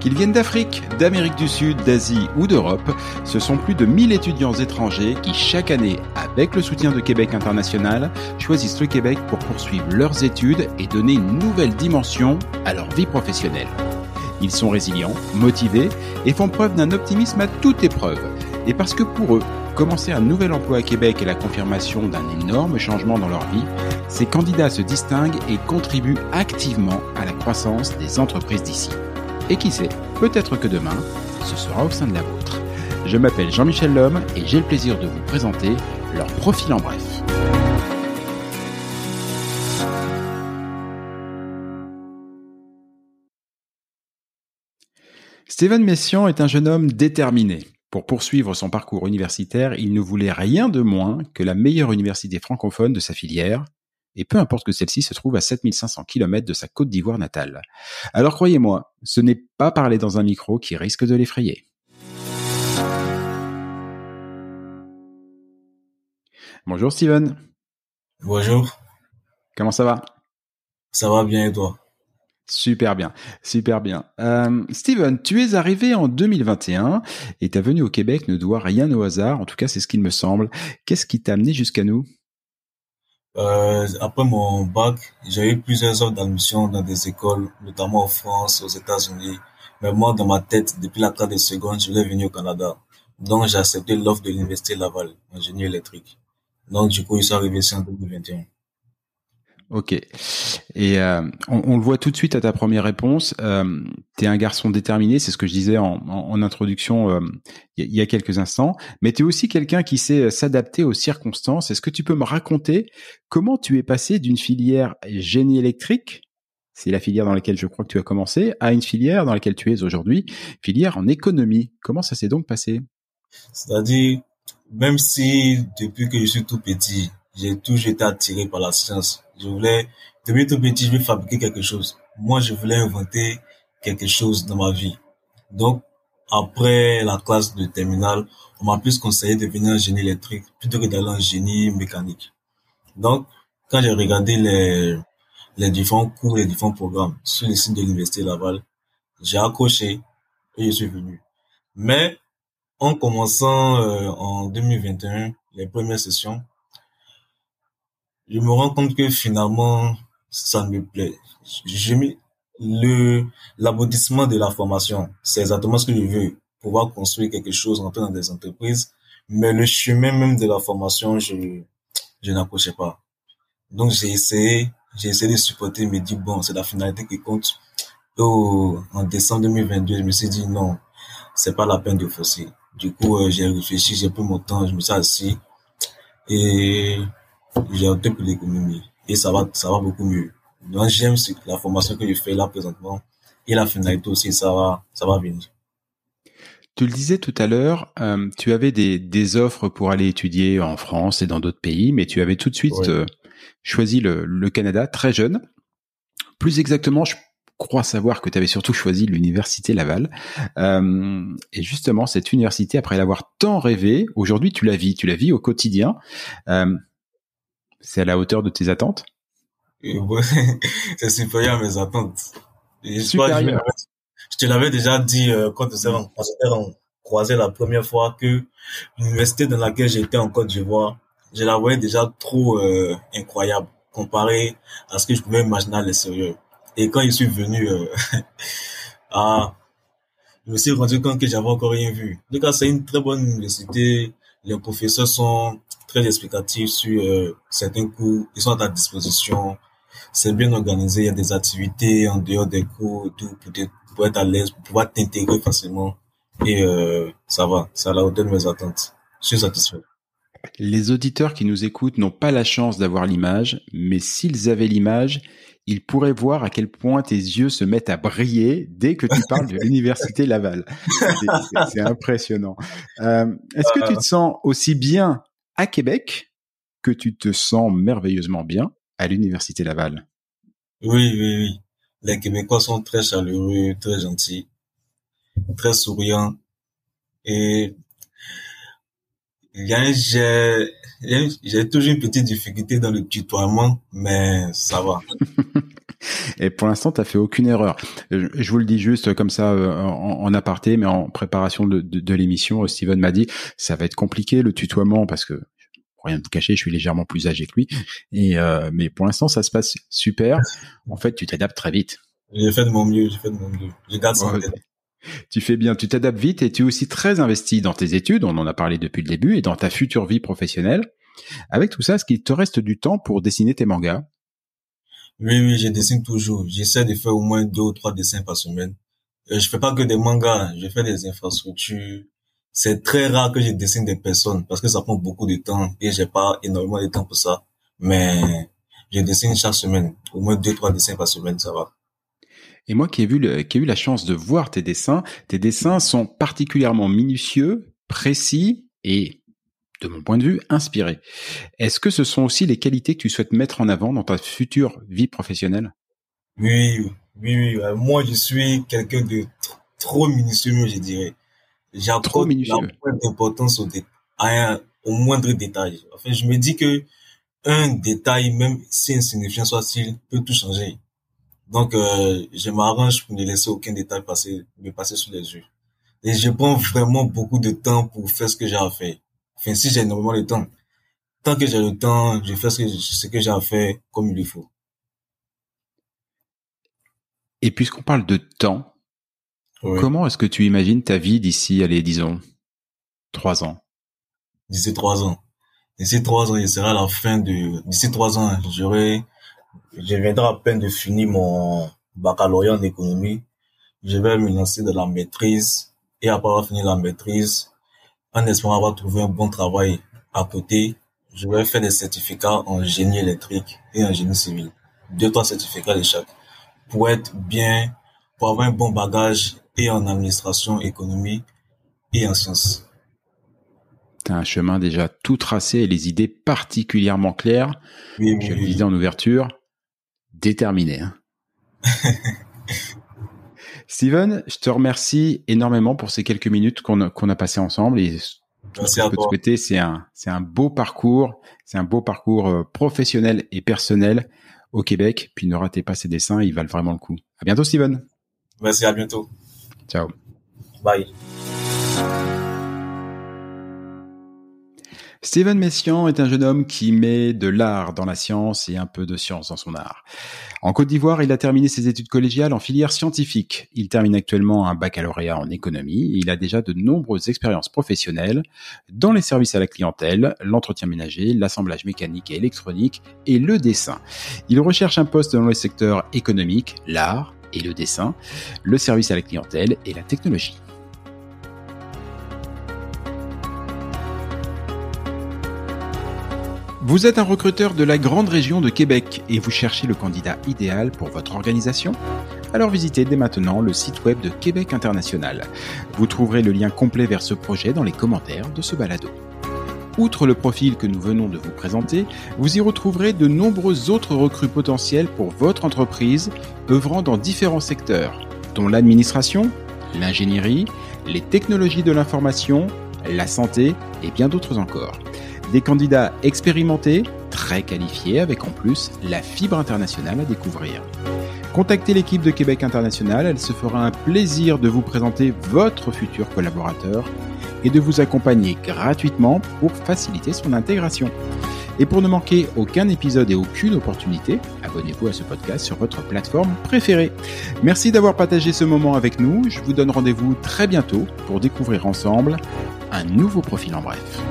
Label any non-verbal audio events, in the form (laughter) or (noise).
Qu'ils viennent d'Afrique, d'Amérique du Sud, d'Asie ou d'Europe, ce sont plus de 1000 étudiants étrangers qui chaque année, avec le soutien de Québec International, choisissent le Québec pour poursuivre leurs études et donner une nouvelle dimension à leur vie professionnelle. Ils sont résilients, motivés et font preuve d'un optimisme à toute épreuve. Et parce que pour eux, commencer un nouvel emploi à Québec est la confirmation d'un énorme changement dans leur vie, ces candidats se distinguent et contribuent activement à la croissance des entreprises d'ici. Et qui sait, peut-être que demain, ce sera au sein de la vôtre. Je m'appelle Jean-Michel Lhomme et j'ai le plaisir de vous présenter leur profil en bref. Steven Messian est un jeune homme déterminé. Pour poursuivre son parcours universitaire, il ne voulait rien de moins que la meilleure université francophone de sa filière, et peu importe que celle-ci se trouve à 7500 km de sa Côte d'Ivoire natale. Alors croyez-moi, ce n'est pas parler dans un micro qui risque de l'effrayer. Bonjour Steven. Bonjour. Comment ça va? Ça va bien et toi? Super bien, super bien. Euh, Steven, tu es arrivé en 2021 et ta venue au Québec ne doit rien au hasard, en tout cas c'est ce qu'il me semble. Qu'est-ce qui t'a amené jusqu'à nous? Euh, après mon bac, j'ai eu plusieurs offres d'admission dans des écoles, notamment en France, aux États-Unis. Mais moi, dans ma tête, depuis la classe de seconde, je voulais venir au Canada. Donc, j'ai accepté l'offre de l'Université Laval, ingénieur électrique. Donc, du coup, je suis arrivé ici en 2021. Ok. Et euh, on, le voit tout de suite à ta première réponse. Euh, tu es un garçon déterminé, c'est ce que je disais en, introduction euh, il y, a quelques instants. Mais tu es aussi quelqu'un qui sait s'adapter aux circonstances. Est-ce que tu peux me raconter comment tu es passé d'une filière génie électrique, c'est la filière dans laquelle je crois que tu as commencé, à une filière dans laquelle tu es aujourd'hui, filière en économie. Comment ça s'est donc passé? C'est-à-dire, même si depuis que je suis tout petit, j'ai toujours été attiré par la science. Je voulais, depuis tout petit, je voulais fabriquer quelque chose. Moi, je voulais inventer quelque chose dans ma vie. Donc, après la classe de terminale, on m'a plus conseillé de venir en génie électrique plutôt que d'aller en génie mécanique. Donc, quand j'ai regardé les, les différents cours, les différents programmes sur le site de l'Université Laval, j'ai accroché et je suis venu. Mais en commençant euh, en 2021, les premières sessions, je me rends compte que finalement, ça me plaît. J'ai mis le, l'aboutissement de la formation. C'est exactement ce que je veux. Pouvoir construire quelque chose, rentrer dans des entreprises. Mais le chemin même de la formation, je, je n'approchais pas. Donc, j'ai essayé, j'ai essayé de supporter, me dire, bon, c'est la finalité qui compte. Oh, en décembre 2022, je me suis dit, non, c'est pas la peine de forcer. Du coup, euh, j'ai réfléchi, j'ai pris mon temps, je me suis assis. Et j'ai opté pour l'économie et ça va, ça va beaucoup mieux. Donc j'aime la formation que je fais là présentement et la finalité aussi, ça va, ça va venir. Tu le disais tout à l'heure, euh, tu avais des, des offres pour aller étudier en France et dans d'autres pays, mais tu avais tout de suite euh, choisi le, le, Canada très jeune. Plus exactement, je crois savoir que tu avais surtout choisi l'université Laval. Euh, et justement, cette université, après l'avoir tant rêvé, aujourd'hui tu la vis, tu la vis au quotidien. C'est à la hauteur de tes attentes? (laughs) C'est supérieur à mes attentes. supérieur. Je, te l'avais déjà dit euh, quand on s'était croisé la première fois que l'université dans laquelle j'étais en Côte d'Ivoire, je la voyais déjà trop euh, incroyable comparé à ce que je pouvais imaginer à l'extérieur. Et quand je suis venu, euh, (laughs) ah, je me suis rendu compte que j'avais encore rien vu. En tout cas, c'est une très bonne université. Les professeurs sont très explicatif sur euh, certains cours. Ils sont à ta disposition. C'est bien organisé. Il y a des activités en dehors des cours, tout pour, être à l'aise, pour pouvoir t'intégrer facilement. Et euh, ça va, ça a la hauteur de mes attentes. Je suis satisfait. Les auditeurs qui nous écoutent n'ont pas la chance d'avoir l'image, mais s'ils avaient l'image, ils pourraient voir à quel point tes yeux se mettent à briller dès que tu (laughs) parles de l'université Laval. C'est impressionnant. Euh, Est-ce que tu te sens aussi bien à Québec que tu te sens merveilleusement bien à l'Université Laval? Oui, oui, oui. Les Québécois sont très chaleureux, très gentils, très souriants. Et j'ai, J'ai toujours une petite difficulté dans le tutoiement, mais ça va. (laughs) Et pour l'instant, tu t'as fait aucune erreur. Je vous le dis juste comme ça euh, en, aparté, mais en préparation de, de, l'émission, Steven m'a dit ça va être compliqué le tutoiement parce que pour rien vous cacher, je suis légèrement plus âgé que lui. Et euh, mais pour l'instant, ça se passe super. En fait, tu t'adaptes très vite. J'ai fait de mon mieux. J'ai fait de mon mieux. Je garde ça tu fais bien, tu t'adaptes vite et tu es aussi très investi dans tes études, on en a parlé depuis le début, et dans ta future vie professionnelle. Avec tout ça, est-ce qu'il te reste du temps pour dessiner tes mangas? Oui, oui, je dessine toujours. J'essaie de faire au moins deux ou trois dessins par semaine. Euh, je fais pas que des mangas, je fais des infrastructures. C'est très rare que je dessine des personnes parce que ça prend beaucoup de temps et j'ai pas énormément de temps pour ça. Mais je dessine chaque semaine, au moins deux, trois dessins par semaine, ça va. Et moi qui ai, vu qui ai eu la chance de voir tes dessins, tes dessins sont particulièrement minutieux, précis et, de mon point de vue, inspirés. Est-ce que ce sont aussi les qualités que tu souhaites mettre en avant dans ta future vie professionnelle? Oui, oui, oui. Euh, moi, je suis quelqu'un de trop minutieux, je dirais. J'accorde la d'importance au, au moindre détail. Enfin, je me dis que un détail, même si insignifiant soit-il, peut tout changer. Donc, euh, je m'arrange pour ne laisser aucun détail passer, me passer sous les yeux. Et je prends vraiment beaucoup de temps pour faire ce que j'ai à faire. Enfin, si j'ai énormément de temps. Tant que j'ai le temps, je fais ce que, ce que j'ai à faire comme il faut. Et puisqu'on parle de temps, comment est-ce que tu imagines ta vie d'ici, allez, disons, trois ans? D'ici trois ans. D'ici trois ans, il sera la fin de... D'ici trois ans, j'aurai je viendrai à peine de finir mon baccalauréat en économie. Je vais me lancer dans la maîtrise et après avoir fini la maîtrise, en espérant avoir trouvé un bon travail à côté, je vais faire des certificats en génie électrique et en génie civil. Deux, trois certificats de chaque. Pour être bien, pour avoir un bon bagage et en administration, économie et en sciences. T'as un chemin déjà tout tracé et les idées particulièrement claires. Oui, oui, je le disais en ouverture déterminé. Hein. (laughs) Steven, je te remercie énormément pour ces quelques minutes qu'on a, passées ensemble et Merci à toi. souhaiter, c'est un, c'est un beau parcours, c'est un beau parcours euh, professionnel et personnel au Québec. Puis ne ratez pas ces dessins, ils valent vraiment le coup. À bientôt, Steven. Merci, à bientôt. Ciao. Bye. Steven Messian est un jeune homme qui met de l'art dans la science et un peu de science dans son art. En Côte d'Ivoire, il a terminé ses études collégiales en filière scientifique. Il termine actuellement un baccalauréat en économie il a déjà de nombreuses expériences professionnelles dans les services à la clientèle, l'entretien ménager, l'assemblage mécanique et électronique et le dessin. Il recherche un poste dans les secteurs économiques, l'art et le dessin, le service à la clientèle et la technologie. Vous êtes un recruteur de la grande région de Québec et vous cherchez le candidat idéal pour votre organisation? Alors visitez dès maintenant le site web de Québec International. Vous trouverez le lien complet vers ce projet dans les commentaires de ce balado. Outre le profil que nous venons de vous présenter, vous y retrouverez de nombreux autres recrues potentiels pour votre entreprise œuvrant dans différents secteurs, dont l'administration, l'ingénierie, les technologies de l'information, la santé et bien d'autres encore. Des candidats expérimentés, très qualifiés, avec en plus la fibre internationale à découvrir. Contactez l'équipe de Québec International, elle se fera un plaisir de vous présenter votre futur collaborateur et de vous accompagner gratuitement pour faciliter son intégration. Et pour ne manquer aucun épisode et aucune opportunité, abonnez-vous à ce podcast sur votre plateforme préférée. Merci d'avoir partagé ce moment avec nous. Je vous donne rendez-vous très bientôt pour découvrir ensemble un nouveau profil en bref.